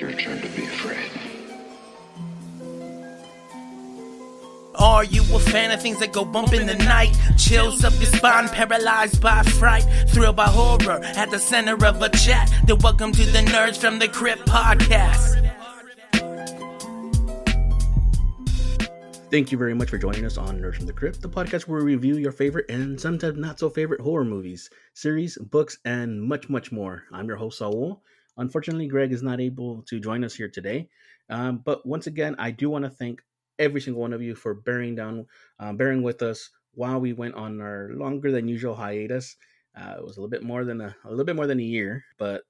your turn to be afraid. Are you a fan of things that go bump in the night? Chills up your spine, paralyzed by fright, thrilled by horror at the center of a chat. Then welcome to the Nerds from the Crypt podcast. Thank you very much for joining us on Nerds from the Crypt, the podcast where we review your favorite and sometimes not so favorite horror movies, series, books, and much, much more. I'm your host, Saul. Unfortunately, Greg is not able to join us here today. Um, but once again, I do want to thank every single one of you for bearing down, uh, bearing with us while we went on our longer than usual hiatus. Uh, it was a little bit more than a, a little bit more than a year, but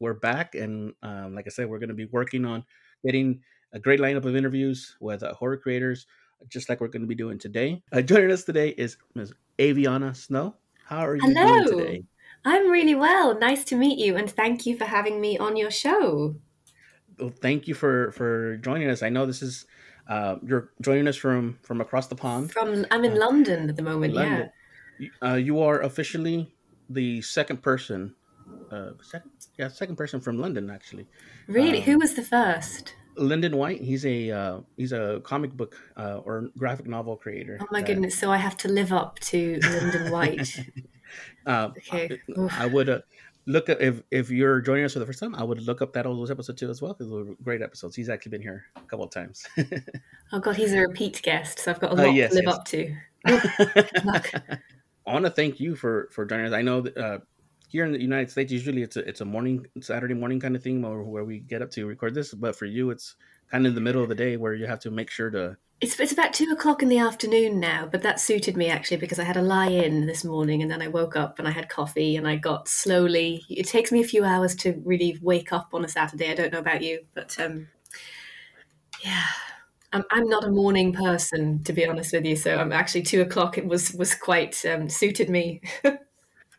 we're back, and um, like I said, we're going to be working on getting a great lineup of interviews with uh, horror creators, just like we're going to be doing today. Uh, joining us today is Ms. Aviana Snow. How are you Hello. doing today? I'm really well. Nice to meet you, and thank you for having me on your show. Well, thank you for for joining us. I know this is uh, you're joining us from from across the pond. From I'm in London at the moment. London. Uh, you are officially the second person, uh, second, yeah, second person from London actually. Really, Um, who was the first? Lyndon White. He's a uh, he's a comic book uh, or graphic novel creator. Oh my that- goodness! So I have to live up to Lyndon White. Uh, Okay. I, I would uh, look at if if you're joining us for the first time, I would look up that old those episodes too as well because they were great episodes. He's actually been here a couple of times. Oh god, he's a repeat guest, so I've got a Uh, lot yes, to live yes. up to. I want to thank you for for joining us. I know that uh, here in the United States, usually it's a it's a morning Saturday morning kind of thing where, where we get up to record this, but for you, it's kind of the middle of the day where you have to make sure to. It's it's about two o'clock in the afternoon now, but that suited me actually because I had a lie in this morning and then I woke up and I had coffee and I got slowly. It takes me a few hours to really wake up on a Saturday. I don't know about you, but um, yeah, I'm I'm not a morning person to be honest with you. So I'm actually two o'clock. It was was quite um, suited me.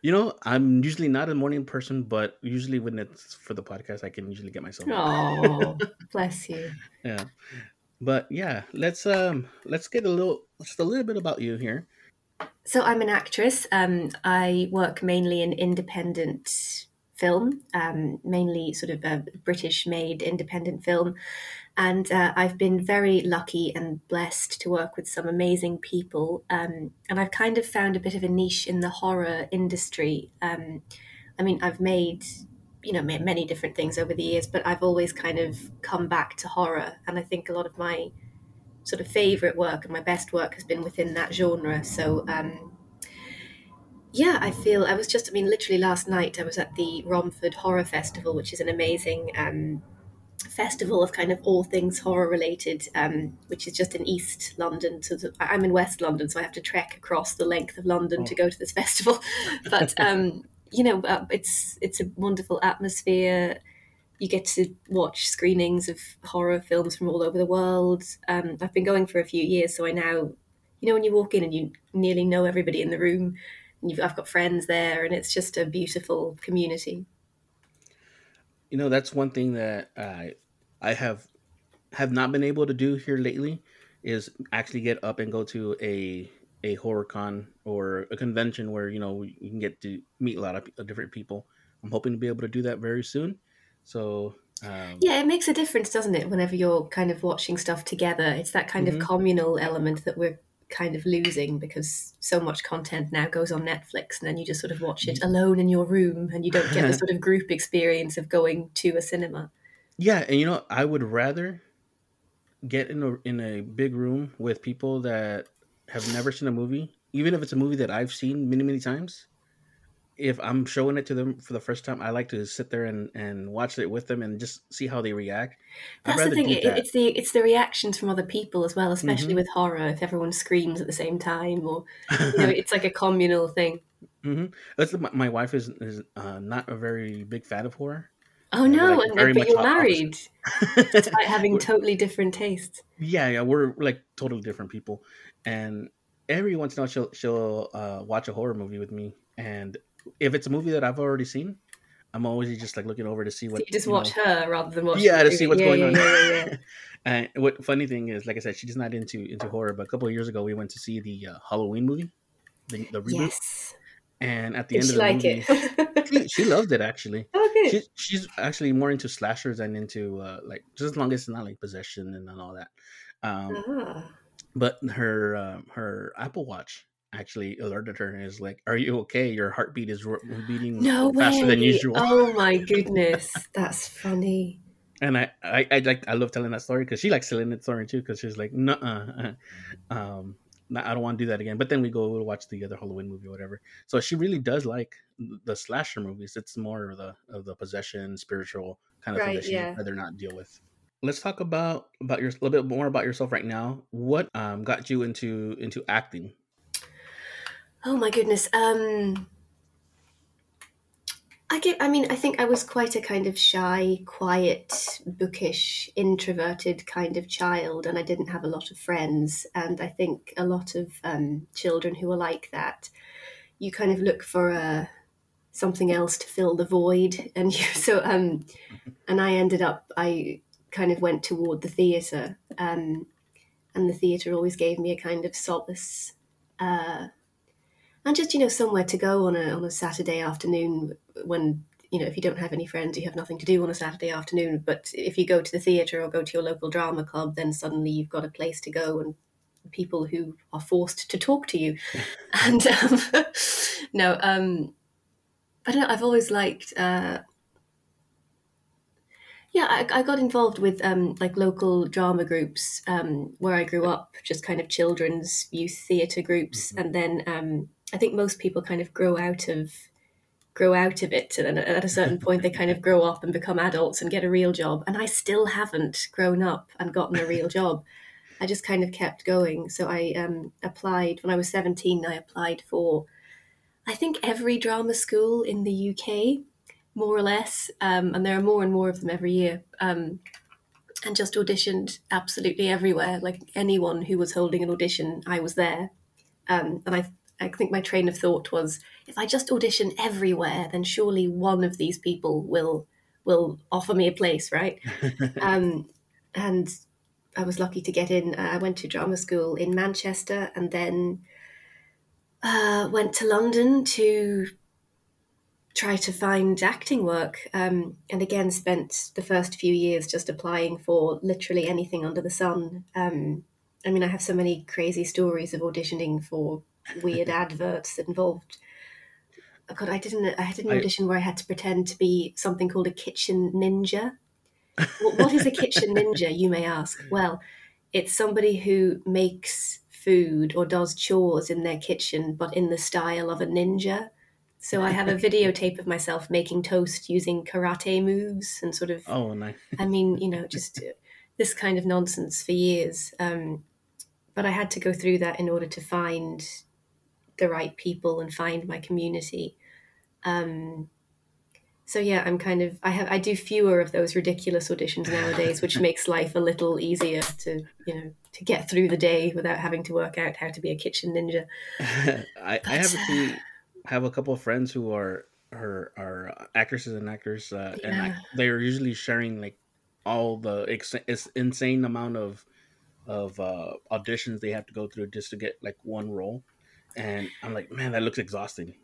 You know, I'm usually not a morning person, but usually when it's for the podcast, I can usually get myself. Oh, bless you. Yeah, but yeah, let's um let's get a little just a little bit about you here. So I'm an actress. Um, I work mainly in independent film, um, mainly sort of a British-made independent film, and uh, I've been very lucky and blessed to work with some amazing people. Um, and I've kind of found a bit of a niche in the horror industry. Um, I mean, I've made you know many different things over the years, but I've always kind of come back to horror, and I think a lot of my sort of favorite work and my best work has been within that genre. So, um, yeah, I feel I was just, I mean, literally last night I was at the Romford Horror Festival, which is an amazing um, festival of kind of all things horror related, um, which is just in East London. So the, I'm in West London, so I have to trek across the length of London to go to this festival. But um, you know, uh, it's it's a wonderful atmosphere you get to watch screenings of horror films from all over the world. Um, I've been going for a few years, so I now, you know, when you walk in and you nearly know everybody in the room, I've got friends there, and it's just a beautiful community. You know, that's one thing that I I have have not been able to do here lately is actually get up and go to a a horror con or a convention where you know you can get to meet a lot of different people. I'm hoping to be able to do that very soon. So um, Yeah, it makes a difference, doesn't it? Whenever you're kind of watching stuff together, it's that kind Mhm. of communal element that we're kind of losing because so much content now goes on Netflix, and then you just sort of watch it alone in your room, and you don't get the sort of group experience of going to a cinema. Yeah, and you know, I would rather get in a in a big room with people that have never seen a movie, even if it's a movie that I've seen many many times. If I'm showing it to them for the first time, I like to sit there and, and watch it with them and just see how they react. That's the thing. It, that. it's the it's the reactions from other people as well, especially Mhm. with horror. If everyone screams at the same time, or you know, it's like a communal thing. hmm my, my wife is is uh, not a very big fan of horror. Oh no! like, and, very but you're married, despite having totally different tastes. Yeah, yeah, we're like totally different people. And every once in a while, she'll she'll uh, watch a horror movie with me, and if it's a movie that I've already seen, I'm always just like looking over to see So what you just you watch know. her rather than watch. Yeah, to see what's Yeah, going yeah, on. Yeah, yeah, yeah. and what funny thing is, like I said, she's not into into horror. But a couple of years ago, we went to see the uh, Halloween movie, the, the reboot, yes. And at the Did end of the like movie, she, she loved it actually. good. She, she's actually more into slashers and into uh, like just as long as it's not like possession and all that. Um, ah. but her uh, her Apple Watch actually alerted her and is like, "Are you okay? Your heartbeat is beating No faster way. than usual." Oh my goodness, that's funny. And I, I, I like, I love telling that story because she likes telling that story too. Because she's like, "No, uh, um, I don't want to do that again." But then we go watch the other Halloween movie or whatever. So she really does like the slasher movies. It's more of the of the possession, spiritual kind of thing Right, that she'd yeah. rather not deal with. Let's talk about about your a little bit more about yourself right now. What um, got you into into acting? Oh my goodness. Um, I get. I mean, I think I was quite a kind of shy, quiet, bookish, introverted kind of child, and I didn't have a lot of friends. And I think a lot of um, children who are like that, you kind of look for a something else to fill the void, and you. So, um, and I ended up. I kind of went toward the theatre, um, and the theatre always gave me a kind of solace. Uh, and just you know somewhere to go on a on a Saturday afternoon when you know if you don't have any friends you have nothing to do on a Saturday afternoon. But if you go to the theatre or go to your local drama club then suddenly you've got a place to go and people who are forced to talk to you. And um, no um I don't know I've always liked uh yeah, I, I got involved with um, like local drama groups um, where I grew up, just kind of children's youth theatre groups, and then um, I think most people kind of grow out of grow out of it, and at a certain point they kind of grow up and become adults and get a real job. And I still haven't grown up and gotten a real job. I just kind of kept going. So I um, applied when I was seventeen. I applied for, I think every drama school in the UK more or less, um, and there are more and more of them every year. Um, and just auditioned absolutely everywhere. Like anyone who was holding an audition, I was there. Um, and I, I think my train of thought was, if I just audition everywhere, then surely one of these people will will offer me a place, right? um, and I was lucky to get in. Uh, I went to drama school in Manchester, and then uh, went to London to try to find acting work um, and again spent the first few years just applying for literally anything under the sun um, i mean i have so many crazy stories of auditioning for weird adverts that involved oh god i didn't i had an I- audition where i had to pretend to be something called a kitchen ninja Wh- what is a kitchen ninja you may ask well it's somebody who makes food or does chores in their kitchen but in the style of a ninja so I have a videotape of myself making toast using karate moves and sort of, Oh, nice. I mean, you know, just uh, this kind of nonsense for years. Um, but I had to go through that in order to find the right people and find my community. Um, so yeah, I'm kind of I have I do fewer of those ridiculous auditions nowadays, which makes life a little easier to you know to get through the day without having to work out how to be a kitchen ninja. I, I have actually have a couple of friends who are are, are actresses and actors, uh, and I, they're usually sharing like all the ex- it's insane amount of of uh, auditions they have to go through just to get like one role. And I'm like, man, that looks exhausting.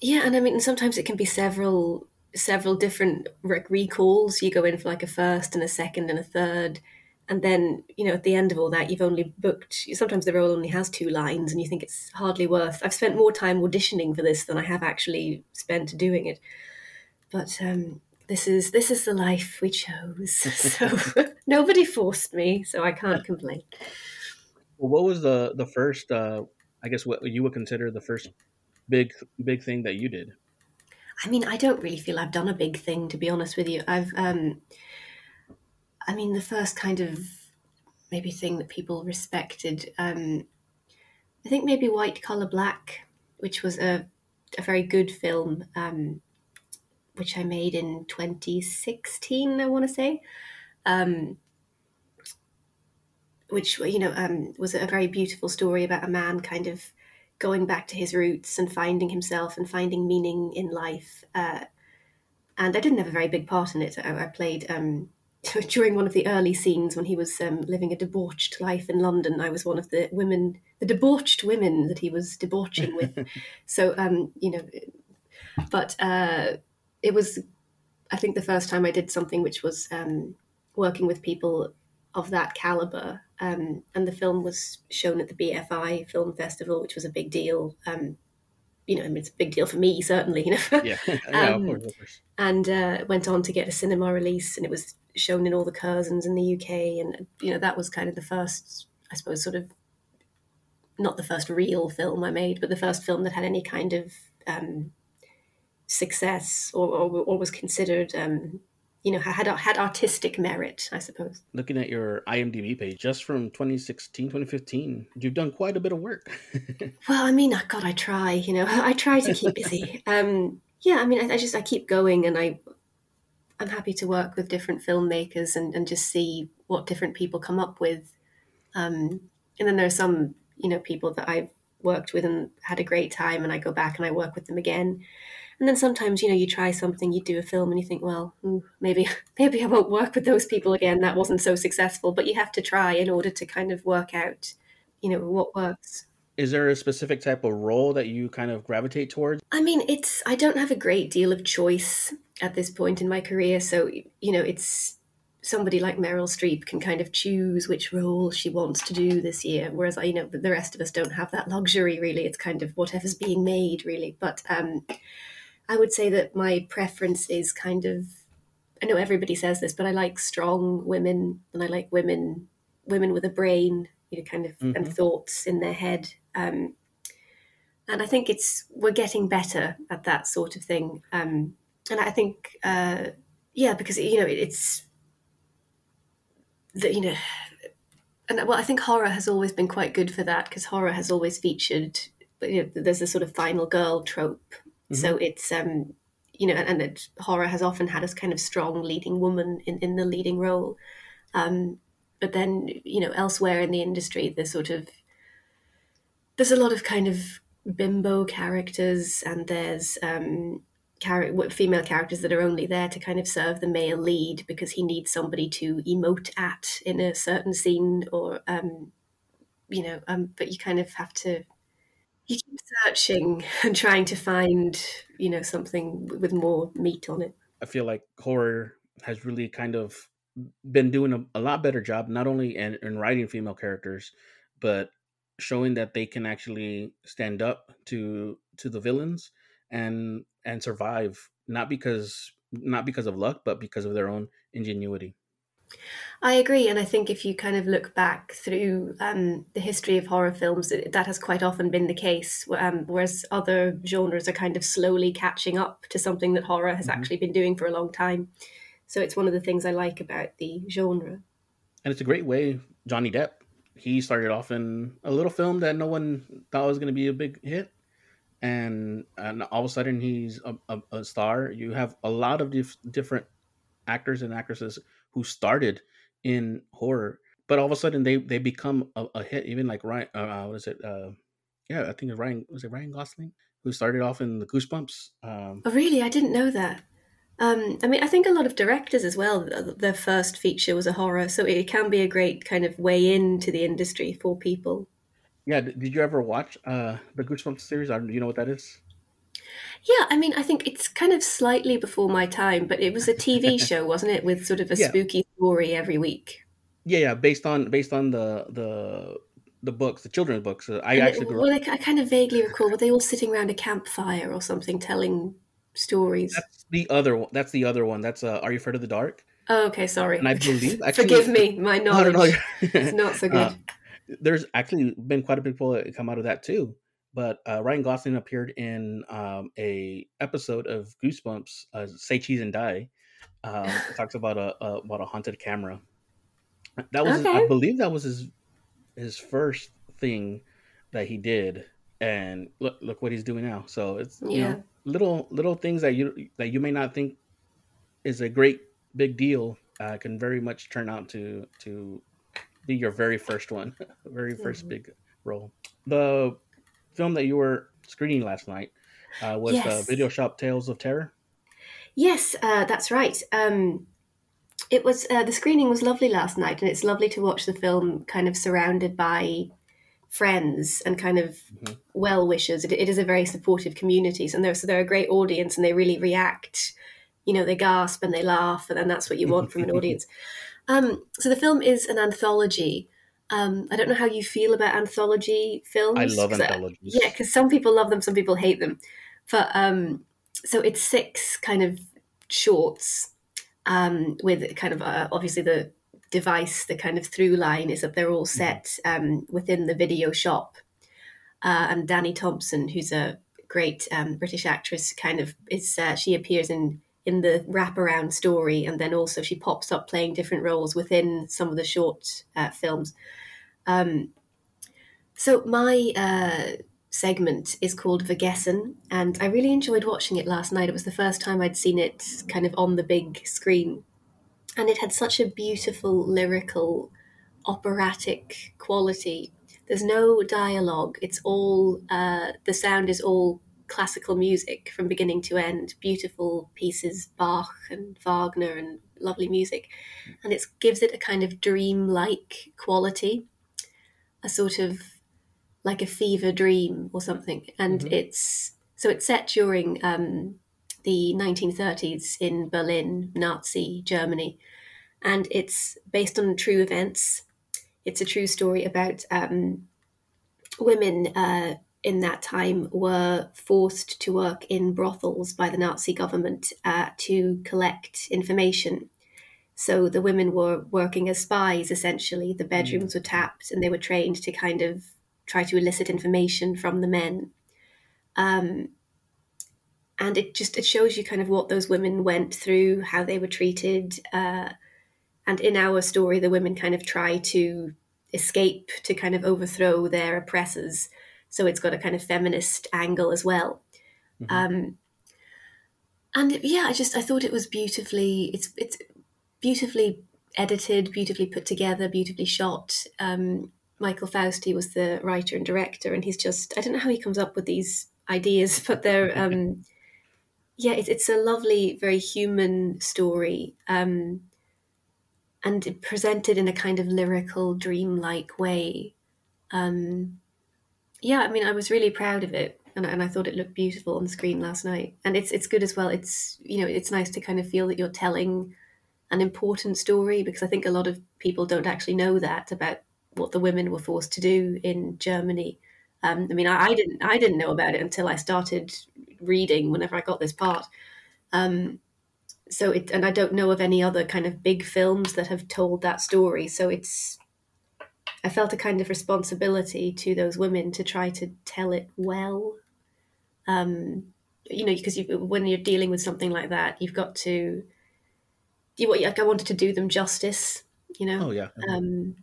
Yeah, and I mean, sometimes it can be several several different rec- recalls. You go in for like a first and a second and a third, and then you know at the end of all that, you've only booked. Sometimes the role only has two lines, and you think it's hardly worth. I've spent more time auditioning for this than I have actually spent doing it. But um, this is this is the life we chose. So nobody forced me, so I can't complain. Well, what was the the first? Uh, I guess what you would consider the first big big thing that you did. I mean, I don't really feel I've done a big thing, to be honest with you. I've, um, I mean, the first kind of maybe thing that people respected, um, I think maybe White Collar Black, which was a, a very good film, um, which I made in 2016, I want to say. Um, which you know um, was a very beautiful story about a man kind of going back to his roots and finding himself and finding meaning in life. Uh, and I didn't have a very big part in it. I, I played um, during one of the early scenes when he was um, living a debauched life in London, I was one of the women, the debauched women that he was debauching with. so, um, you know, but uh, it was, I think, the first time I did something which was um, working with people of that caliber. Um, and the film was shown at the BFI Film Festival, which was a big deal. Um, you know, I mean, it's a big deal for me, certainly. You know, yeah, yeah Um, of course, of course. and uh, went on to get a cinema release, and it was shown in all the Curzons in the UK, and you know that was kind of the first, I suppose, sort of not the first real film I made, but the first film that had any kind of um, success or, or, or was considered, um, you know, had had artistic merit, I suppose. Looking at your IMDb page, just from 2016, 2015, you've done quite a bit of work. Well, I mean, God, I try. You know, I try to keep busy. Um, yeah, I mean, I, I just I keep going, and I I'm happy to work with different filmmakers and, and just see what different people come up with. Um, and then there are some, you know, people that I've worked with and had a great time, and I go back and I work with them again. And then sometimes, you know, you try something, you do a film, and you think, well, mm, maybe maybe I won't work with those people again. That wasn't so successful. But you have to try in order to kind of work out, you know, what works. Is there a specific type of role that you kind of gravitate towards? I mean, it's I don't have a great deal of choice at this point in my career, so you know, it's somebody like Meryl Streep can kind of choose which role she wants to do this year, whereas you know the rest of us don't have that luxury. Really, it's kind of whatever's being made, really. But um, I would say that my preference is kind of I know everybody says this, but I like strong women, and I like women women with a brain, you know, kind of and Mhm. thoughts in their head. Um, and I think it's we're getting better at that sort of thing. Um, and I think, uh, yeah, because you know it's that you know, and well, I think horror has always been quite good for that because horror has always featured. You know, there's a sort of final girl trope, so it's um, you know, and, it, horror has often had a kind of strong leading woman in, in the leading role. Um, but then you know, elsewhere in the industry, there's sort of there's a lot of kind of bimbo characters and there's um char- female characters that are only there to kind of serve the male lead because he needs somebody to emote at in a certain scene or um you know um but you kind of have to you keep searching and trying to find you know something with more meat on it I feel like horror has really kind of been doing a, a lot better job, not only in, in writing female characters, but showing that they can actually stand up to to the villains and and survive, not because not because of luck, but because of their own ingenuity. I agree, and I think if you kind of look back through um, the history of horror films, that has quite often been the case. Um, whereas other genres are kind of slowly catching up to something that horror has Mhm. actually been doing for a long time. So it's one of the things I like about the genre. and it's a great way. Johnny Depp, he started off in a little film that no one thought was going to be a big hit, and and all of a sudden he's a, a, a star. You have a lot of dif- different actors and actresses who started in horror, but all of a sudden they they become a, a hit. Even like Ryan, uh, what is it? Uh, yeah, I think it's Ryan. Was it Ryan Gosling who started off in the Goosebumps? Um, Oh, really? I didn't know that. Um, I mean, I think a lot of directors as well, their first feature was a horror, so it can be a great kind of way into the industry for people. yeah, did you ever watch uh, the Goosebumps series? I don't- Do you know what that is? Yeah, I mean, I think it's kind of slightly before my time, but it was a TV show, wasn't it, with sort of a Yeah. spooky story every week. Yeah, yeah, based on based on the the the books, the children's books. Uh, I And actually it- well, up. I, I kind of vaguely recall, were they all sitting around a campfire or something, telling stories? That's the other one. That's the other one. That's uh, Are You Afraid of the Dark? Oh, okay, sorry. And I believe actually, Forgive me, my knowledge is not so good. Uh, There's actually been quite a few people that come out of that too. But uh, Ryan Gosling appeared in um, a episode of Goosebumps, uh, "Say Cheese and Die." Um, it talks about a, a about a haunted camera. That was, his- I believe, that was his his first thing that he did, and look look what he's doing now. So it's you Yeah. know little little things that you that you may not think is a great big deal uh, can very much turn out to to be your very first one, very 1st Mhm. big role. The film that you were screening last night uh, was uh, Video Shop Tales of Terror. Yes, uh, that's right. Um, It was uh, the screening was lovely last night, and it's lovely to watch the film kind of surrounded by friends and kind of mm-hmm. well wishers. It, it is a very supportive community, and they're so they're a great audience, and they really react. You know, they gasp and they laugh, and, and that's what you want from an audience. Um, so the film is an anthology. Um, I don't know how you feel about anthology films. I love anthologies. I, yeah, because some people love them, some people hate them. But um, so it's six kind of shorts um, with kind of uh, obviously the device, the kind of through line is that they're all mm-hmm. set um, within the video shop. Uh, and Dani Thompson, who's a great um, British actress, kind of is uh, she appears in in the wraparound story, and then also she pops up playing different roles within some of the short uh, films. Um, so my uh, segment is called Vergessen, and I really enjoyed watching it last night. It was the first time I'd seen it kind of on the big screen, and it had such a beautiful lyrical, operatic quality. There's no dialogue. It's all uh, the sound is all classical music from beginning to end. Beautiful pieces, Bach and Wagner, and lovely music, and it gives it a kind of dream-like quality, a sort of like a fever dream or something. And mm-hmm. it's so it's set during um, the 1930s in Berlin, Nazi Germany, and it's based on true events. It's a true story about um, women uh, in that time were forced to work in brothels by the Nazi government uh, to collect information. So the women were working as spies essentially. The bedrooms mm. were tapped and they were trained to kind of try to elicit information from the men. Um, and it just it shows you kind of what those women went through, how they were treated. Uh, and in our story, the women kind of try to escape to kind of overthrow their oppressors. So it's got a kind of feminist angle as well. Mm-hmm. Um, and yeah, I just I thought it was beautifully it's it's beautifully edited, beautifully put together, beautifully shot. Um, Michael Fausti was the writer and director, and he's just I don't know how he comes up with these ideas, but they're um, yeah, it's, it's a lovely, very human story, um, and presented in a kind of lyrical, dreamlike way. Um, yeah, I mean, I was really proud of it, and, and I thought it looked beautiful on the screen last night. And it's it's good as well. It's you know, it's nice to kind of feel that you're telling an important story because I think a lot of people don't actually know that about what the women were forced to do in Germany. Um, I mean, I, I, didn't I didn't know about it until I started reading. Whenever I got this part, um, so it and I don't know of any other kind of big films that have told that story. So it's I felt a kind of responsibility to those women to try to tell it well. Um, you know, because you, when you're dealing with something like that, you've got to. You, like I wanted to do them justice. You know. Oh yeah. Um,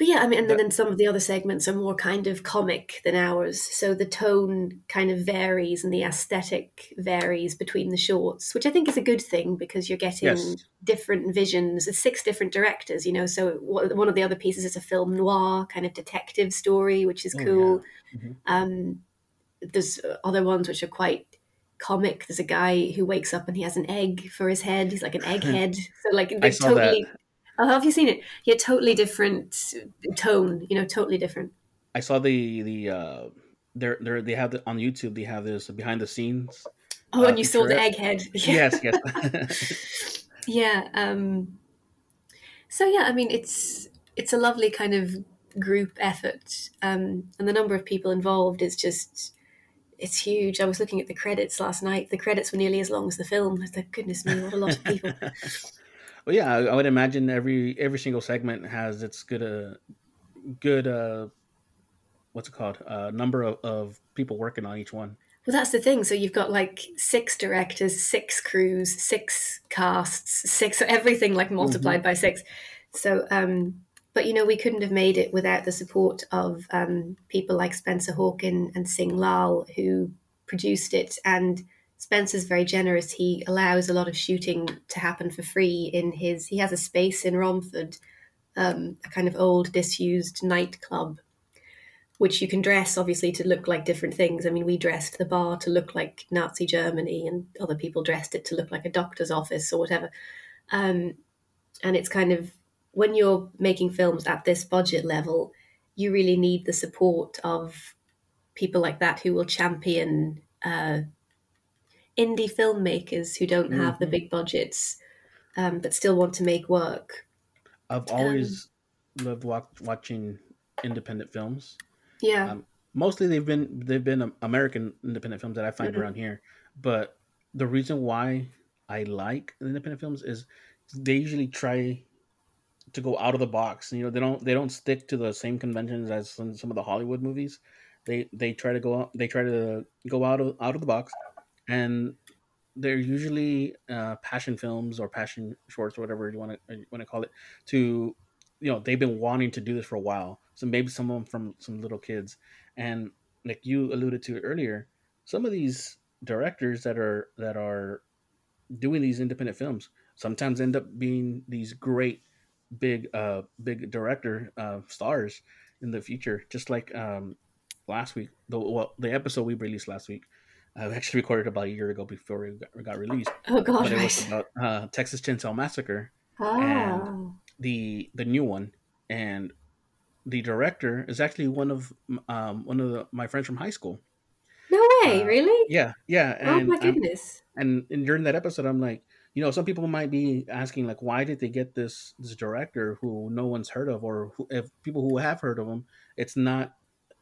but yeah, I mean, and then, some of the other segments are more kind of comic than ours. So the tone kind of varies and the aesthetic varies between the shorts, which I think is a good thing because you're getting yes. different visions. It's six different directors, you know. So one of the other pieces is a film noir kind of detective story, which is cool. Oh, yeah. mm-hmm. um, there's other ones which are quite comic. There's a guy who wakes up and he has an egg for his head. He's like an egghead. So like they totally that. Oh, have you seen it? Yeah, totally different tone. You know, totally different. I saw the the uh, they're they they have the, on YouTube. They have this behind the scenes. Oh, uh, and you saw the egghead. Yeah. Yes, yes. yeah. Um, so yeah, I mean, it's it's a lovely kind of group effort, um, and the number of people involved is just it's huge. I was looking at the credits last night. The credits were nearly as long as the film. I thought, goodness me, what a lot of people. Well, yeah, I, I, would imagine every every single segment has its good uh good uh what's it called uh number of, of people working on each one. Well, that's the thing. So you've got like six directors, six crews, six casts, six everything like multiplied mm-hmm. by six. So, um, but you know, we couldn't have made it without the support of um, people like Spencer Hawken and Sing Lal, who produced it and Spencer's very generous. He allows a lot of shooting to happen for free in his. He has a space in Romford, um, a kind of old disused nightclub, which you can dress obviously to look like different things. I mean, we dressed the bar to look like Nazi Germany, and other people dressed it to look like a doctor's office or whatever. Um, and it's kind of when you're making films at this budget level, you really need the support of people like that who will champion uh, indie filmmakers who don't have the Mhm. big budgets um, but still want to make work. I've always loved watch, watching independent films. Yeah, Um, mostly they've been they've been um, American independent films that I find Mhm. around here. But the reason why I like independent films is they usually try to go out of the box. You know, they don't they don't stick to the same conventions as some, some of the Hollywood movies. They they try to go out they try to go out of out of the box, and they're usually uh, passion films or passion shorts or whatever you want to want to call it. To you know, they've been wanting to do this for a while. So maybe some of them from some little kids, and like you alluded to earlier, some of these directors that are that are doing these independent films sometimes end up being these great big uh big director uh stars in the future just like um last week the well the episode we released last week uh, we actually recorded about a year ago before it got, got released. Oh god, but it was about uh texas chainsaw massacre Ah, the the new one. And the director is actually one of um one of the, my friends from high school. No way, uh, really? yeah yeah oh and my goodness. and, and during that episode i'm like you know some people might be asking like why did they get this this director who no one's heard of or who, if people who have heard of him it's not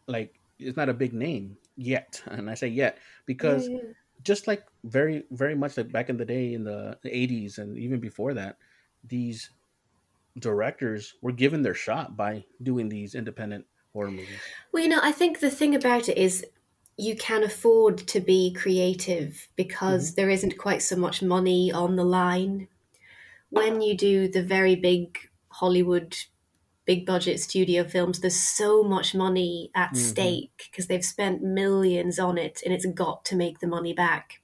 like it's not a big name yet and i say yet because Yeah, yeah. just like very very much like back in the day in the 80s and even before that these directors were given their shot by doing these independent horror movies Well, you know, I think the thing about it is you can afford to be creative because mm-hmm. there isn't quite so much money on the line. When you do the very big Hollywood, big budget studio films, there's so much money at Mhm. stake because they've spent millions on it and it's got to make the money back.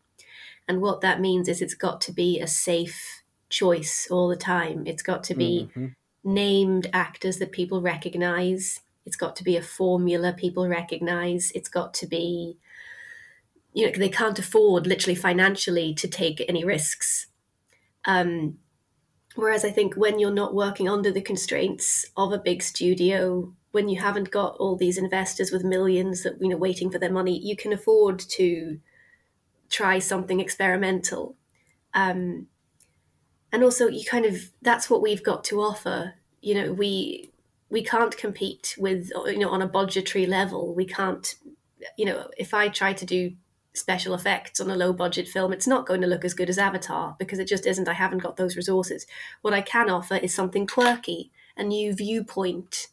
And what that means is it's got to be a safe choice all the time. It's got to be Mhm. named actors that people recognize. It's got to be a formula people recognize. It's got to be, you know, they can't afford literally financially to take any risks. Um, whereas I think when you're not working under the constraints of a big studio, when you haven't got all these investors with millions that you know waiting for their money, you can afford to try something experimental. Um, and also, you kind of that's what we've got to offer. You know, we we can't compete with you know on a budgetary level. We can't, you know, if I try to do special effects on a low budget film, it's not going to look as good as Avatar because it just isn't. I haven't got those resources. What I can offer is something quirky, a new viewpoint.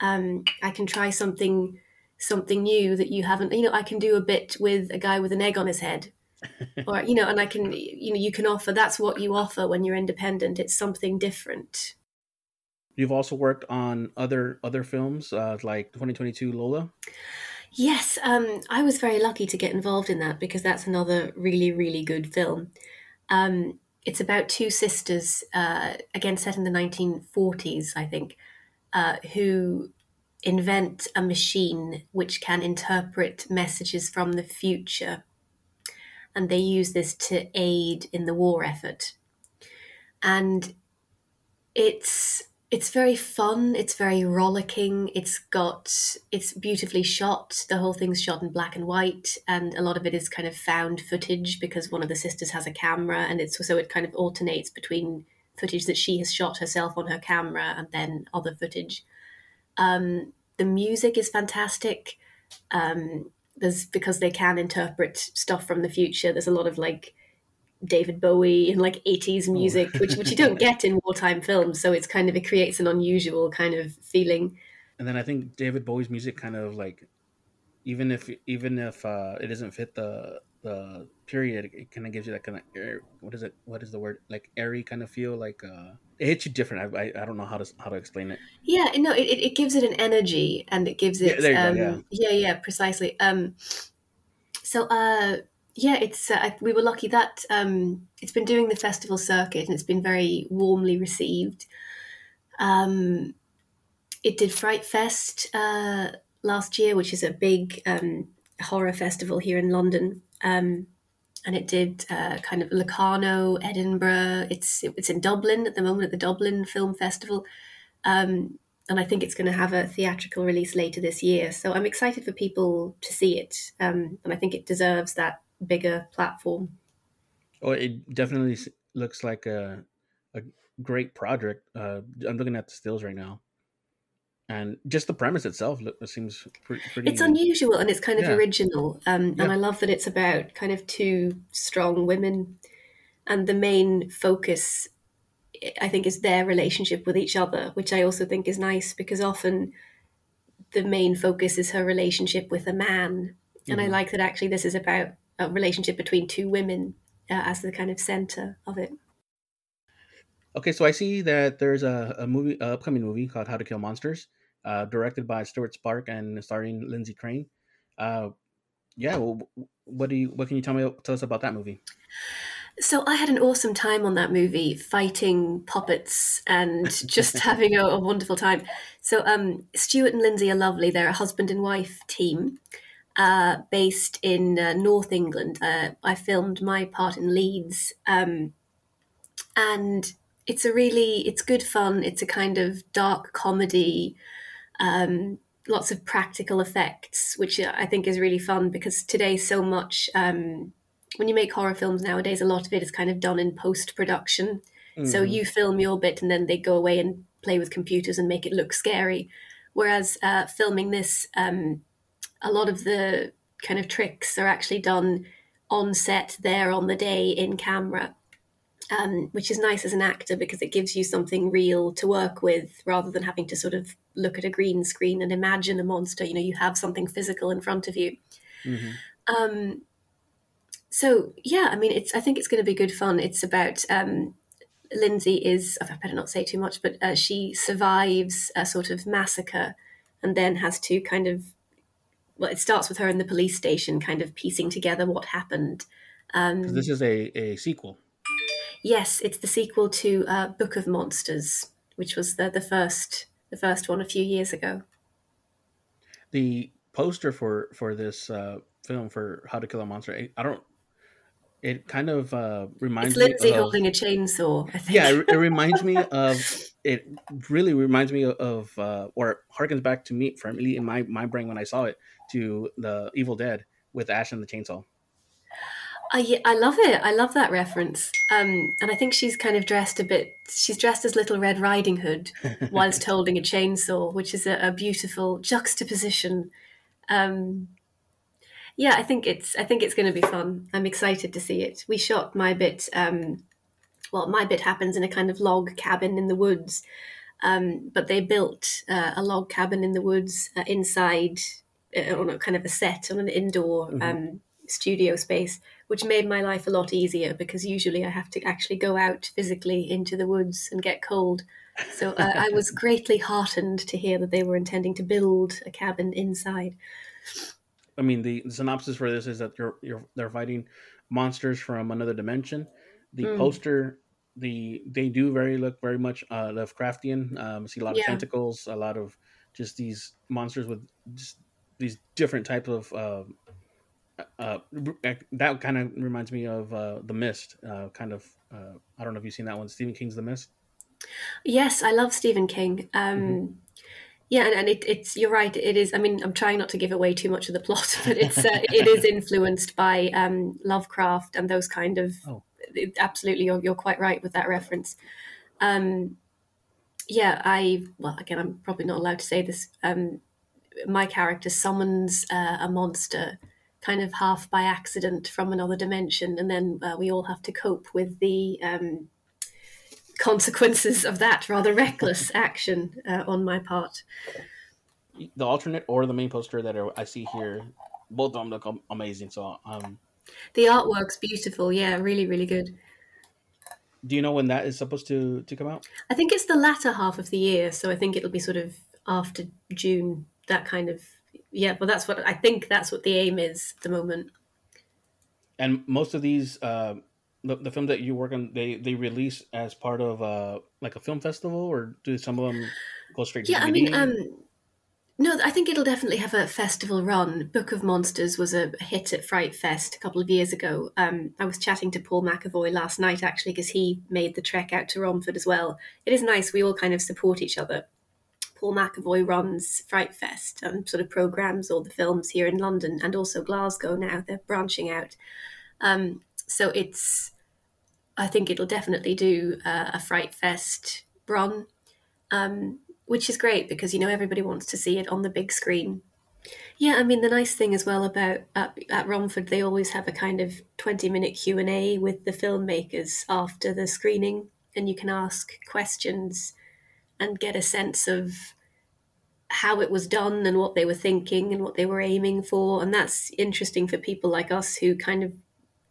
Um, I can try something something new that you haven't. You know, I can do a bit with a guy with an egg on his head, or you know, and I can you know you can offer. That's what you offer when you're independent. It's something different. you've also worked on other other films uh like 2022 lola Yes, um, I was very lucky to get involved in that because that's another really, really good film. Um, it's about two sisters, uh, again set in the 1940s, I think, uh, who invent a machine which can interpret messages from the future. And they use this to aid in the war effort. And it's it's very fun it's very rollicking it's got it's beautifully shot the whole thing's shot in black and white and a lot of it is kind of found footage because one of the sisters has a camera and it's so it kind of alternates between footage that she has shot herself on her camera and then other footage. Um, the music is fantastic. Um, there's because they can interpret stuff from the future there's a lot of like David Bowie and like 80s music, which which you don't get in wartime films. So it's kind of it creates an unusual kind of feeling. and then i think david bowie's music kind of like even if even if uh it doesn't fit the the period it kind of gives you that kind of air, what is it what is the word like airy kind of feel like uh it hits you different i i, I don't know how to how to explain it Yeah, no, it, it gives it an energy and it gives Yeah, it there you go, um yeah. yeah, precisely. Um so uh yeah, it's uh, we were lucky that um it's been doing the festival circuit and it's been very warmly received. Um it did Fright Fest uh last year, which is a big um horror festival here in London. Um and it did uh, kind of Locarno, Edinburgh. It's it's in Dublin at the moment at the Dublin Film Festival, um, and I think it's going to have a theatrical release later this year. So I'm excited for people to see it, um, and I think it deserves that bigger platform. Oh, it definitely looks like a a great project. Uh, I'm looking at the stills right now, and just the premise itself seems pretty. pretty it's unusual and it's kind of yeah. original, um, yeah. and I love that it's about kind of two strong women, and the main focus, I think, is their relationship with each other, which I also think is nice because often the main focus is her relationship with a man, and mm-hmm. I like that actually this is about a relationship between two women uh, as the kind of center of it. Okay, so I see that there's a, a movie, a upcoming movie called How to Kill Monsters, uh, directed by Stewart Sparke and starring Lyndsey Craine. Uh, yeah, well, what do you, what can you tell me, tell us about that movie? So I had an awesome time on that movie, fighting puppets and just having a, a, wonderful time. So um, Stewart and Lindsay are lovely. They're a husband and wife team uh, based in uh, North England. Uh, I filmed my part in Leeds, um, and it's a really it's good fun. It's a kind of dark comedy, um, lots of practical effects, which I think is really fun because today so much um, when you make horror films nowadays, a lot of it is kind of done in post production. Mm-hmm. So you film your bit and then they go away and play with computers and make it look scary. Whereas uh, filming this, um, a lot of the kind of tricks are actually done on set there on the day in camera um, which is nice as an actor because it gives you something real to work with rather than having to sort of look at a green screen and imagine a monster. You know, you have something physical in front of you. Mm-hmm. Um, so yeah, I mean, it's I think it's going to be good fun. It's about um, Lyndsey is I better not say too much, but uh, she survives a sort of massacre and then has to kind of well, it starts with her in the police station, kind of piecing together what happened. Um, this is a, a sequel. Yes, it's the sequel to uh, Book of Monsters, which was the the first the first one a few years ago. The poster for for this uh, film for How to Kill a Monster, I don't. It kind of uh, reminds it's Lyndsey me of, holding a chainsaw. Yeah, it, it, reminds me of. It really reminds me of, uh, or harkens back to me, for me in my my brain when I saw it, to the Evil Dead with Ash and the chainsaw. I, I love it. I love that reference. Um, and I think she's kind of dressed a bit, she's dressed as Little Red Riding Hood whilst holding a chainsaw, which is a, a beautiful juxtaposition. Um, yeah, I think it's, I think it's going to be fun. I'm excited to see it. We shot my bit, um, well, my bit happens in a kind of log cabin in the woods. Um, but they built uh, a log cabin in the woods uh, inside on a kind of a set on an indoor mm-hmm. um, studio space which made my life a lot easier because usually I have to actually go out physically into the woods and get cold. So uh, I was greatly heartened to hear that they were intending to build a cabin inside. I mean, the, the synopsis for this is that you're, you're they're fighting monsters from another dimension. The mm. poster, the they do very look very much uh, Lovecraftian. Um, see a lot of yeah. tentacles, a lot of just these monsters with just these different types of uh, uh, that kind of reminds me of uh, The Mist. Uh, kind of, uh, I don't know if you've seen that one. Stephen King's The Mist. Yes, I love Stephen King. Um, mm-hmm. Yeah, and, and it, it's you're right. It is. I mean, I'm trying not to give away too much of the plot, but it's uh, it is influenced by um, Lovecraft and those kind of. Oh. It, absolutely, you're you're quite right with that reference. Um, yeah, I well again, I'm probably not allowed to say this. Um, my character summons uh, a monster kind of half by accident from another dimension, and then uh, we all have to cope with the um, consequences of that rather reckless action uh, on my part. The alternate or the main poster that I see here, both of them look amazing. So, um, the artwork's beautiful. Yeah, really, really good. Do you know when that is supposed to to come out? I think it's the latter half of the year, so I think it'll be sort of after June. That kind of yeah, well, that's what I think. That's what the aim is at the moment. And most of these, uh, the, the films that you work on, they they release as part of uh, like a film festival, or do some of them go straight? Yeah, I mean, um, No, I think it'll definitely have a festival run. Book of Monsters was a hit at Fright Fest a couple of years ago. Um, I was chatting to Paul McEvoy last night actually because he made the trek out to Romford as well. It is nice. We all kind of support each other. Paul McEvoy runs Fright Fest and sort of programs all the films here in London and also Glasgow now. They're branching out. Um, so it's, I think it'll definitely do uh, a Fright Fest run. Um, which is great because you know everybody wants to see it on the big screen. Yeah, I mean the nice thing as well about at, at Romford, they always have a kind of twenty minute Q and A with the filmmakers after the screening, and you can ask questions and get a sense of how it was done and what they were thinking and what they were aiming for, and that's interesting for people like us who kind of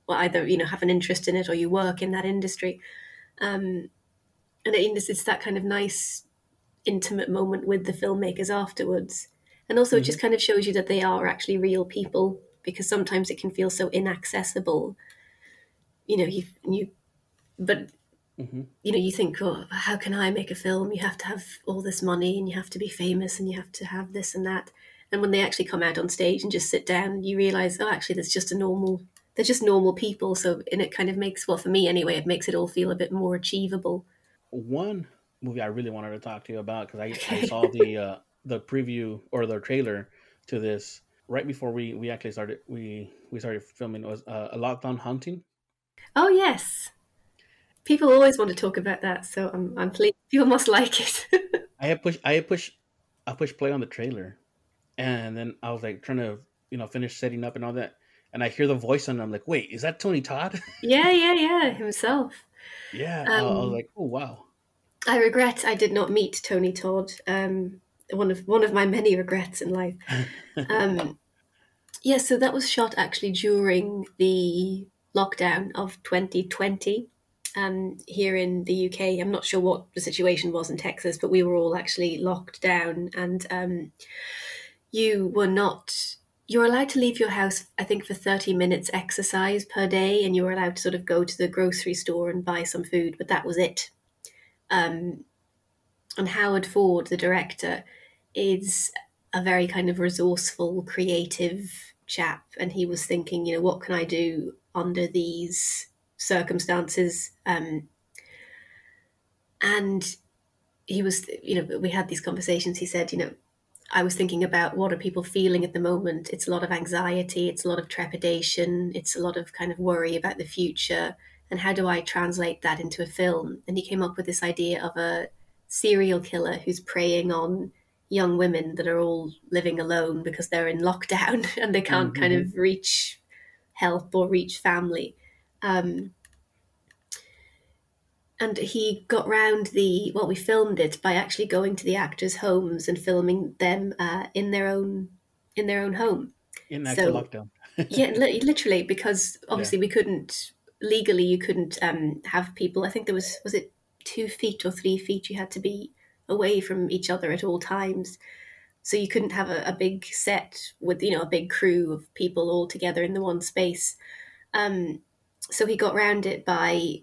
well, either you know have an interest in it or you work in that industry. Um, and it, it's that kind of nice intimate moment with the filmmakers afterwards. And also, mm-hmm. it just kind of shows you that they are actually real people because sometimes it can feel so inaccessible. You know, you you, but mm-hmm. you know, you think, oh, how can I make a film? You have to have all this money and you have to be famous and you have to have this and that. And when they actually come out on stage and just sit down, you realize, oh, actually, that's just a normal. They're just normal people. So, and it kind of makes, well, for me anyway, it makes it all feel a bit more achievable. One movie I really wanted to talk to you about because I, I saw the uh, the preview or the trailer to this right before we we actually started we we started filming. Was uh, a Lockdown Haunting. Oh yes, people always want to talk about that, so I'm I'm pleased. People must like it. I had push I had push I pushed play on the trailer, and then I was like trying to you know finish setting up and all that, and I hear the voice and I'm like, wait, is that Tony Todd? yeah, yeah, yeah, himself. Yeah, um, I was like, oh wow. I regret I did not meet Tony Todd. Um, one of one of my many regrets in life. Um, yeah, so that was shot actually during the lockdown of 2020 um, here in the UK. I'm not sure what the situation was in Texas, but we were all actually locked down, and um, you were not. You're allowed to leave your house, I think, for 30 minutes exercise per day, and you were allowed to sort of go to the grocery store and buy some food, but that was it. Um, and Howard Ford, the director, is a very kind of resourceful, creative chap. And he was thinking, you know, what can I do under these circumstances? Um, and he was, you know, we had these conversations. He said, you know, I was thinking about what are people feeling at the moment. It's a lot of anxiety, it's a lot of trepidation, it's a lot of kind of worry about the future and how do I translate that into a film? And he came up with this idea of a serial killer who's preying on young women that are all living alone because they're in lockdown and they can't mm-hmm. kind of reach help or reach family. Um, and he got round the well, we filmed it by actually going to the actors' homes and filming them uh, in their own in their own home. In actual so, lockdown. yeah, literally, because obviously yeah. we couldn't legally you couldn't um, have people. I think there was was it two feet or three feet you had to be away from each other at all times. So you couldn't have a, a big set with you know a big crew of people all together in the one space. Um, so he got round it by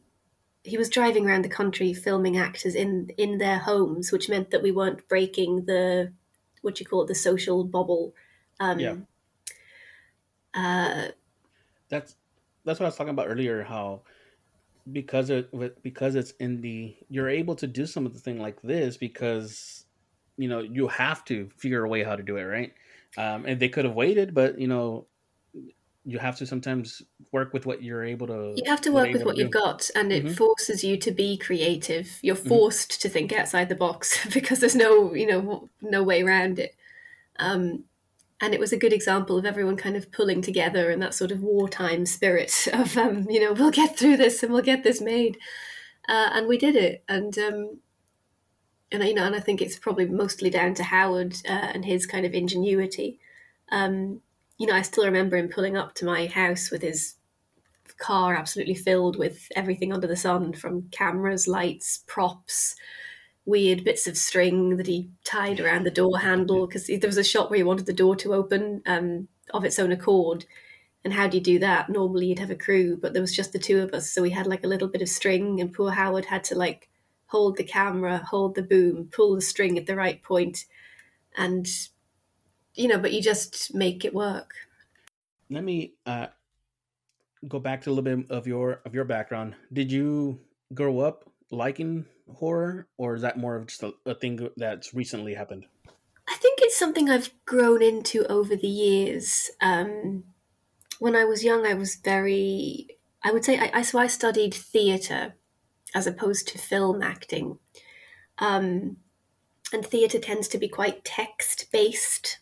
he was driving around the country filming actors in in their homes, which meant that we weren't breaking the what you call it the social bubble. Um, yeah. Uh, that's that's what I was talking about earlier. How because it because it's in the you're able to do some of the thing like this because you know you have to figure a way how to do it right. Um, and they could have waited, but you know you have to sometimes work with what you're able to you have to work with what you've got and it mm-hmm. forces you to be creative you're mm-hmm. forced mm-hmm. to think outside the box because there's no you know no way around it um, and it was a good example of everyone kind of pulling together and that sort of wartime spirit of um, you know we'll get through this and we'll get this made uh, and we did it and um, and you know and I think it's probably mostly down to Howard uh, and his kind of ingenuity um, you know I still remember him pulling up to my house with his car absolutely filled with everything under the sun from cameras lights props weird bits of string that he tied around the door handle because there was a shot where he wanted the door to open um, of its own accord. And how do you do that? Normally you'd have a crew, but there was just the two of us. So we had like a little bit of string, and poor Howard had to like hold the camera, hold the boom, pull the string at the right point, and you know, but you just make it work. Let me uh, go back to a little bit of your of your background. Did you grow up liking horror, or is that more of just a, a thing that's recently happened? I think it's something I've grown into over the years. Um, when I was young, I was very, I would say, I, I so I studied theatre as opposed to film acting. Um, and theatre tends to be quite text based.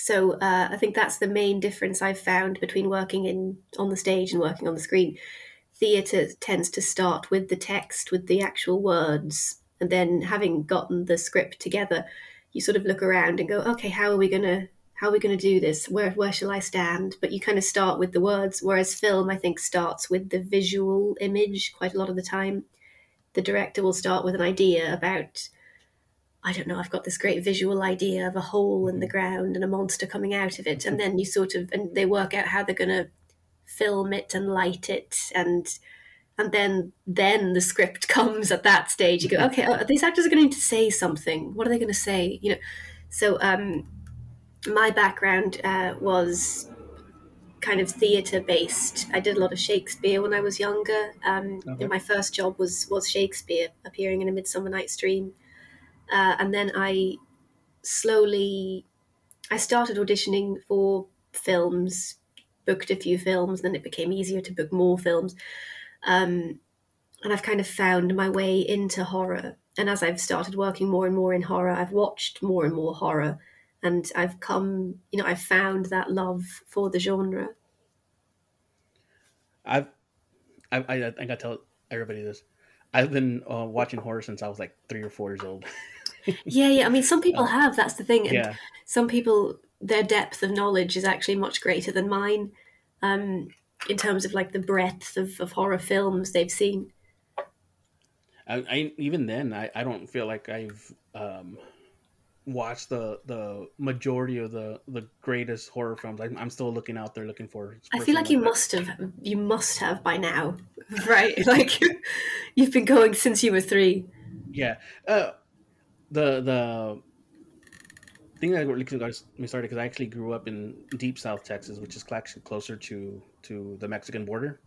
So uh, I think that's the main difference I've found between working in on the stage and working on the screen. Theatre tends to start with the text, with the actual words, and then having gotten the script together, you sort of look around and go, okay, how are we gonna how are we gonna do this? Where where shall I stand? But you kind of start with the words, whereas film I think starts with the visual image quite a lot of the time. The director will start with an idea about I don't know, I've got this great visual idea of a hole in the mm-hmm. ground and a monster coming out of it. And then you sort of, and they work out how they're going to film it and light it. And, and then, then the script comes at that stage. You go, okay, uh, these actors are going to say something. What are they going to say? You know, so, um, my background, uh, was kind of theatre based. I did a lot of Shakespeare when I was younger. Um, okay. my first job was, was Shakespeare appearing in a Midsummer Night's Dream uh, and then I slowly I started auditioning for films, booked a few films, then it became easier to book more films. Um, and I've kind of found my way into horror. And as I've started working more and more in horror, I've watched more and more horror. And I've come, you know, I've found that love for the genre. I've, I, I, I think I tell everybody this. I've been uh, watching horror since I was like three or four years old. yeah, yeah. I mean, some people have. That's the thing. And yeah. Some people, their depth of knowledge is actually much greater than mine, um, in terms of like the breadth of, of horror films they've seen. I, I even then, I, I don't feel like I've um, watched the the majority of the the greatest horror films. I'm, I'm still looking out there looking for. I feel like you must have you must have by now, right? like you've been going since you were three. Yeah. Uh, the the thing that really got me started because I actually grew up in deep South Texas, which is actually closer to to the Mexican border.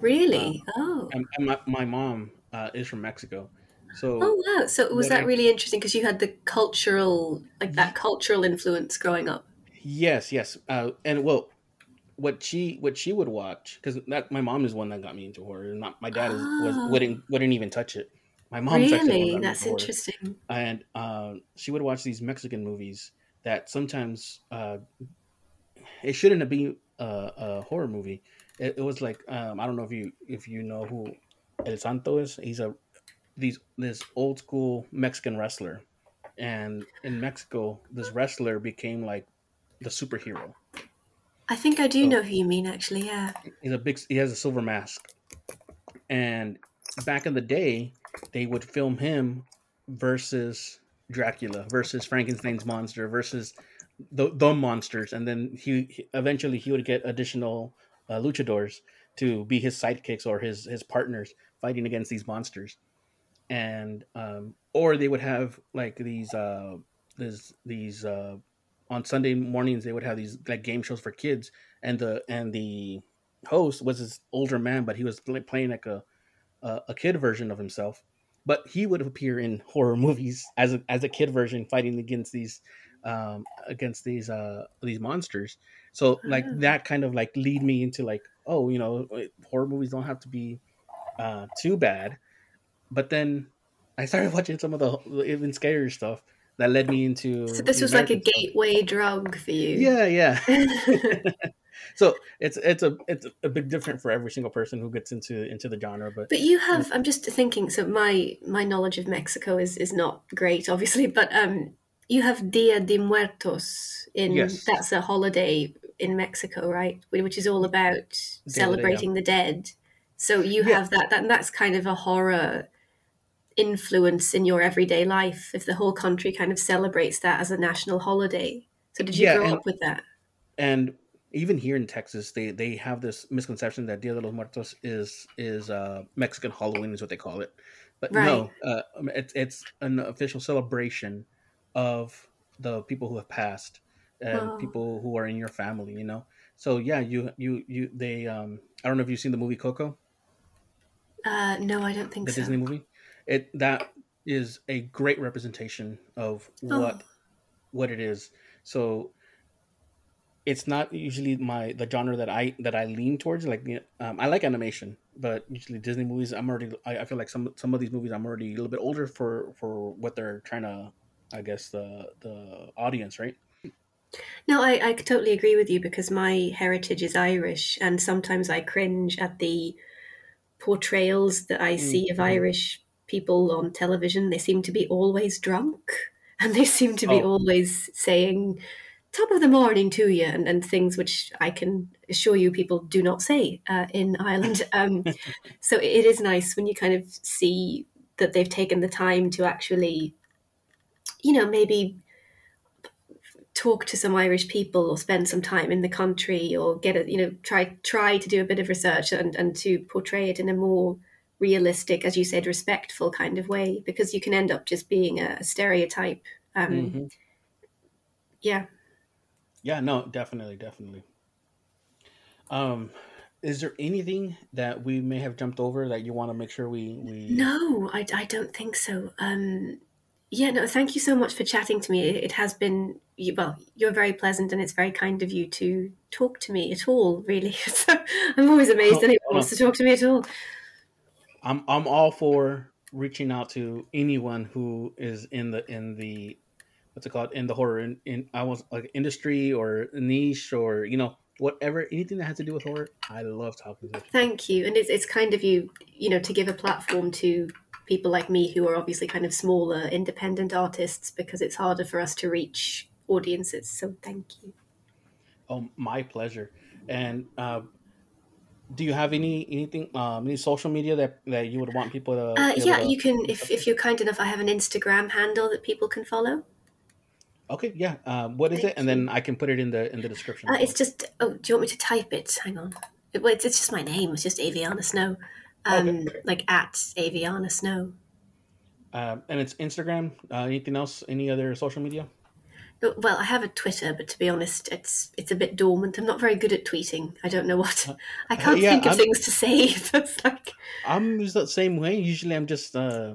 Really? Uh, oh. And, and my, my mom uh, is from Mexico. So Oh wow. So was that I, really interesting because you had the cultural like that cultural influence growing up? Yes, yes. Uh, and well what she what she would watch because that my mom is one that got me into horror and not my dad is, was, ah. wouldn't wouldn't even touch it my mom's really that's interesting. And uh, she would watch these Mexican movies that sometimes uh, it shouldn't have been a, a horror movie. It, it was like um, I don't know if you if you know who El Santo is. He's a these this old school Mexican wrestler, and in Mexico, this wrestler became like the superhero. I think I do so, know who you mean. Actually, yeah. He's a big. He has a silver mask, and back in the day, they would film him versus Dracula versus Frankenstein's monster versus the, the monsters, and then he eventually he would get additional uh, luchadors to be his sidekicks or his his partners fighting against these monsters, and um, or they would have like these uh, these these uh, on Sunday mornings they would have these like game shows for kids, and the and the host was this older man, but he was playing like a uh, a kid version of himself, but he would appear in horror movies as a, as a kid version, fighting against these um, against these uh, these monsters. So like ah. that kind of like lead me into like oh you know horror movies don't have to be uh, too bad, but then I started watching some of the even scarier stuff that led me into. So this was American like a gateway drug for you. Yeah, yeah. so it's it's a it's a bit different for every single person who gets into into the genre but but you have i'm just thinking so my my knowledge of mexico is is not great obviously but um you have dia de muertos in yes. that's a holiday in mexico right? Which is all about celebrating the dead. So you yeah. have that, that and that's kind of a horror influence in your everyday life if the whole country kind of celebrates that as a national holiday. So did you yeah, grow and, up with that? and even here in Texas, they they have this misconception that Dia de los Muertos is is uh, Mexican Halloween is what they call it, but right. no, uh, it's it's an official celebration of the people who have passed, and Oh. people who are in your family. You know, so yeah, you you you they. Um, I don't know if you've seen the movie Coco, Uh, no, I don't think the so. Disney movie. It that is a great representation of what Oh. what it is. So it's not usually my the genre that I that I lean towards. Like you know, um, I like animation, but usually Disney movies, I'm already. I, I feel like some some of these movies, I'm already a little bit older for for what they're trying to. I guess the the audience, right? No, I, I totally agree with you because my heritage is Irish, and sometimes I cringe at the portrayals that I see of Mhm. Irish people on television. They seem to be always drunk, and they seem to be Oh. always saying "top of the morning" to you, and, and things which I can assure you people do not say uh, in Ireland. Um, so it is nice when you kind of see that they've taken the time to actually, you know, maybe talk to some Irish people or spend some time in the country or get a you know try try to do a bit of research and, and to portray it in a more realistic, as you said, respectful kind of way because you can end up just being a, stereotype. Um, Mhm. Yeah. Yeah, no, definitely, definitely. Um, is there anything that we may have jumped over that you want to make sure we we? No, I, I don't think so. Um, yeah, no, thank you so much for chatting to me. It, it has been, well, you're very pleasant and it's very kind of you to talk to me at all, really. So I'm always amazed anyone oh. wants to talk to me at all. I'm I'm all for reaching out to anyone who is in the in the what's it called in the horror in, in I was like industry or niche or you know whatever anything that has to do with horror. I love talking to. people. Thank you. And it's, it's kind of you, you know, to give a platform to people like me who are obviously kind of smaller independent artists because it's harder for us to reach audiences. So thank you. Oh, my pleasure. And uh, do you have any anything um, any social media that that you would want people to? Uh, yeah, to- you can, if, if you're kind enough, I have an Instagram handle that people can follow. Okay, yeah. Um, what is Thank it? And then I can put it in the in the description. Uh, it's just, oh, do you want me to type it? Hang on. It, well, it's, it's just my name. It's just Aviana Snow. Um, Okay. Like at Aviana Snow. Um, and it's Instagram. Uh, anything else? Any other social media? Uh, Well, I have a Twitter, but to be honest, it's it's a bit dormant. I'm not very good at tweeting. I don't know what. I can't yeah, think of I'm- things to say. That's like I'm just the same way. Usually, I'm just uh,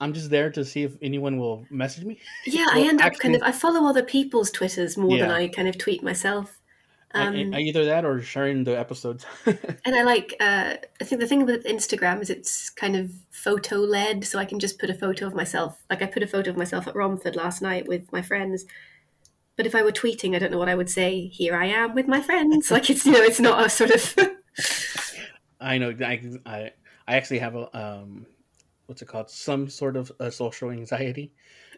I'm just there to see if anyone will message me. yeah. I end up kind of. I follow other people's twitters more than I kind of tweet myself. I- Um, I- either that or sharing the episodes. and I like. Uh, I think the thing with Instagram is it's kind of photo led, so I can just put a photo of myself. Like I put a photo of myself at Romford last night with my friends. But if I were tweeting, I don't know what I would say. Here I am with my friends. Like it's you know, it's not a sort of. I know. I, I I actually have a um, what's it called? Some sort of a social anxiety.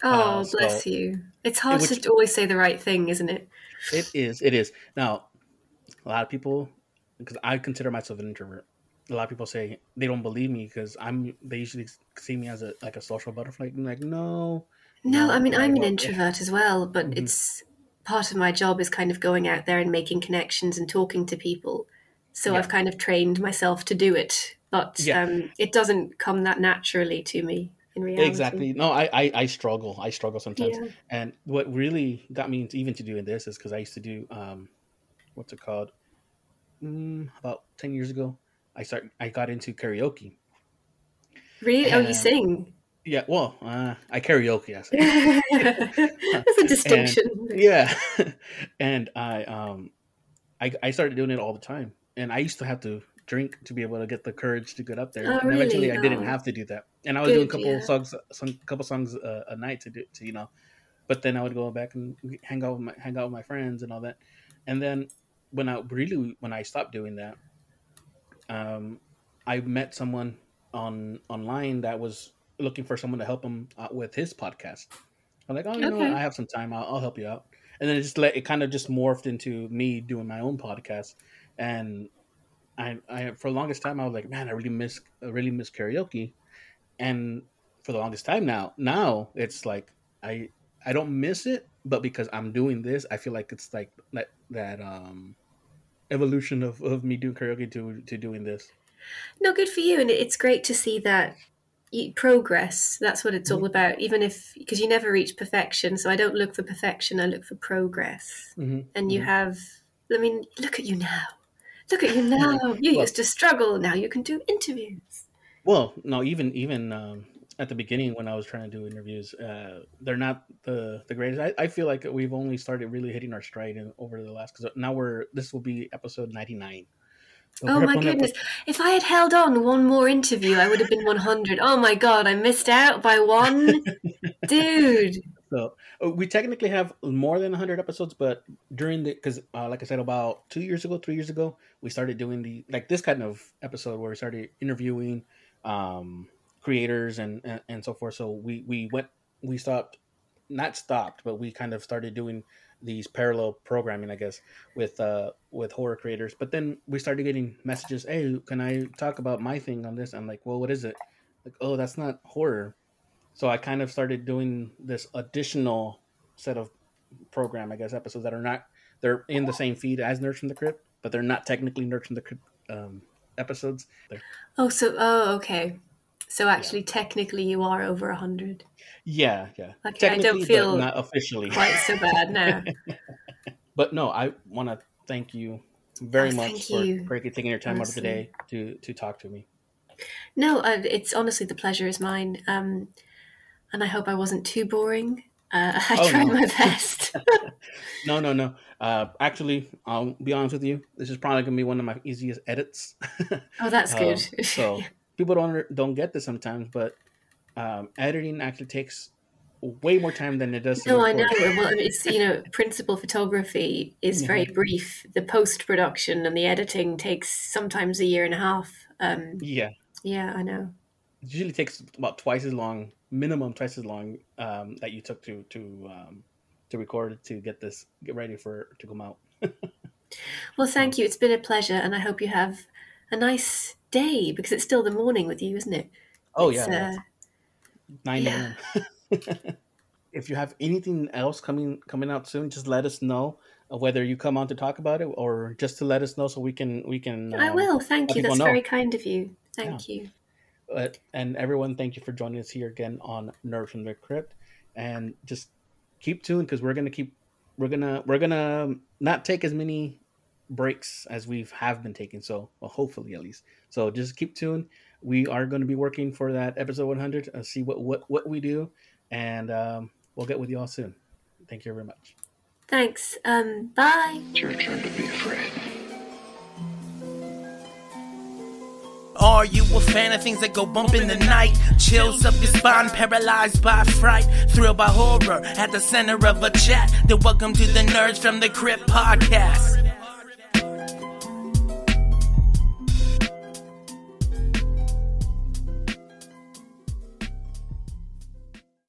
Oh, Uh, so- bless you. It's hard which- to always say the right thing, isn't it? It is. It is. Now, a lot of people, because I consider myself an introvert. A lot of people say they don't believe me because I'm. They usually see me as a like a social butterfly. I'm like, no. No, No, I mean, I'm an introvert as well, but Mhm. it's part of my job is kind of going out there and making connections and talking to people. So Yeah. I've kind of trained myself to do it, but Yeah. um, it doesn't come that naturally to me in reality. Exactly. No, I, I I struggle. I struggle sometimes. Yeah. And what really got me into even to doing this is because I used to do um, what's it called? Mm, about ten years ago, I start I got into karaoke. Really? Oh, you sing? Yeah, well, uh, I karaoke. Yes. That's a distinction. yeah, and I um, I I started doing it all the time, and I used to have to drink to be able to get the courage to get up there. Oh, and eventually, really? I didn't have to do that, and I was doing a couple yeah. songs, some couple songs uh, a night to do to you know, but then I would go back and hang out with my hang out with my friends and all that, and then when I really when I stopped doing that, um, I met someone on online that was looking for someone to help him out with his podcast. I'm like, oh, you know, what? I have some time. I'll, I'll help you out. And then it just let it kind of just morphed into me doing my own podcast. And I, I for the longest time, I was like, man, I really miss, I really miss karaoke. And for the longest time now, now it's like I, I don't miss it, but because I'm doing this, I feel like it's like that that um evolution of, of me doing karaoke to to doing this. No, good for you, and it's great to see that progress. That's what it's all mm-hmm. about. Even if because you never reach perfection, so I don't look for perfection. I look for progress. Mm-hmm. And you mm-hmm. have. I mean, look at you now. Look at you now. You well, used to struggle. Now you can do interviews. Well, no, even even um, at the beginning when I was trying to do interviews, uh, they're not the the greatest. I, I, feel like we've only started really hitting our stride in, over the last because now we're this will be episode ninety nine. So oh my goodness! Episode. If I had held on one more interview, I would have been one hundred. Oh my god! I missed out by one, dude. So uh, we technically have more than hundred episodes, but during the because uh, like I said, about two years ago, three years ago, we started doing the like this kind of episode where we started interviewing um creators and, and, and so forth. So we we went we stopped not stopped, but we kind of started doing these parallel programming, I guess, with uh with horror creators. But then we started getting messages, "Hey, can I talk about my thing on this?" I'm like, "Well, what is it?" Like, "Oh, that's not horror." So I kind of started doing this additional set of program, I guess, episodes that are not they're in the same feed as Nerds from the Crypt, but they're not technically Nerds from the Crypt um, episodes. They're... Oh, so oh, okay. So actually, yeah. technically, you are over a hundred. Yeah, yeah. Okay, I don't feel not officially quite so bad now. but no, I want to thank you very oh, much for you. taking your time honestly. out of the day to to talk to me. No, uh, it's honestly the pleasure is mine, um, and I hope I wasn't too boring. Uh, I oh, tried no. my best. no, no, no. Uh, actually, I'll be honest with you. This is probably gonna be one of my easiest edits. oh, that's good. Um, so people don't don't get this sometimes, but um, editing actually takes way more time than it does. No, I know. Well, it's you know, principal photography is very brief. The post production and the editing takes sometimes a year and a half. Um, yeah, yeah, I know. It usually takes about twice as long, minimum twice as long um, that you took to to um, to record to get this get ready for to come out. well, thank you. It's been a pleasure, and I hope you have a nice day because it's still the morning with you, isn't it? Oh it's, yeah, uh, nine yeah. a.m. if you have anything else coming coming out soon, just let us know. Whether you come on to talk about it or just to let us know so we can we can. I um, will. Thank you. That's know. very kind of you. Thank yeah. you. But, and everyone, thank you for joining us here again on Nerds from the Crypt, and just keep tuned because we're gonna keep we're gonna we're gonna not take as many breaks as we have have been taking. So, well, hopefully at least. So just keep tuned. We are going to be working for that episode 100. Uh, see what what what we do, and um, we'll get with you all soon. Thank you very much. Thanks. Um, bye. It's your turn to be afraid. Are you a fan of things that go bump in the night? Chills up your spine, paralyzed by fright, thrilled by horror at the center of a chat. Then welcome to the Nerds from the Crypt podcast.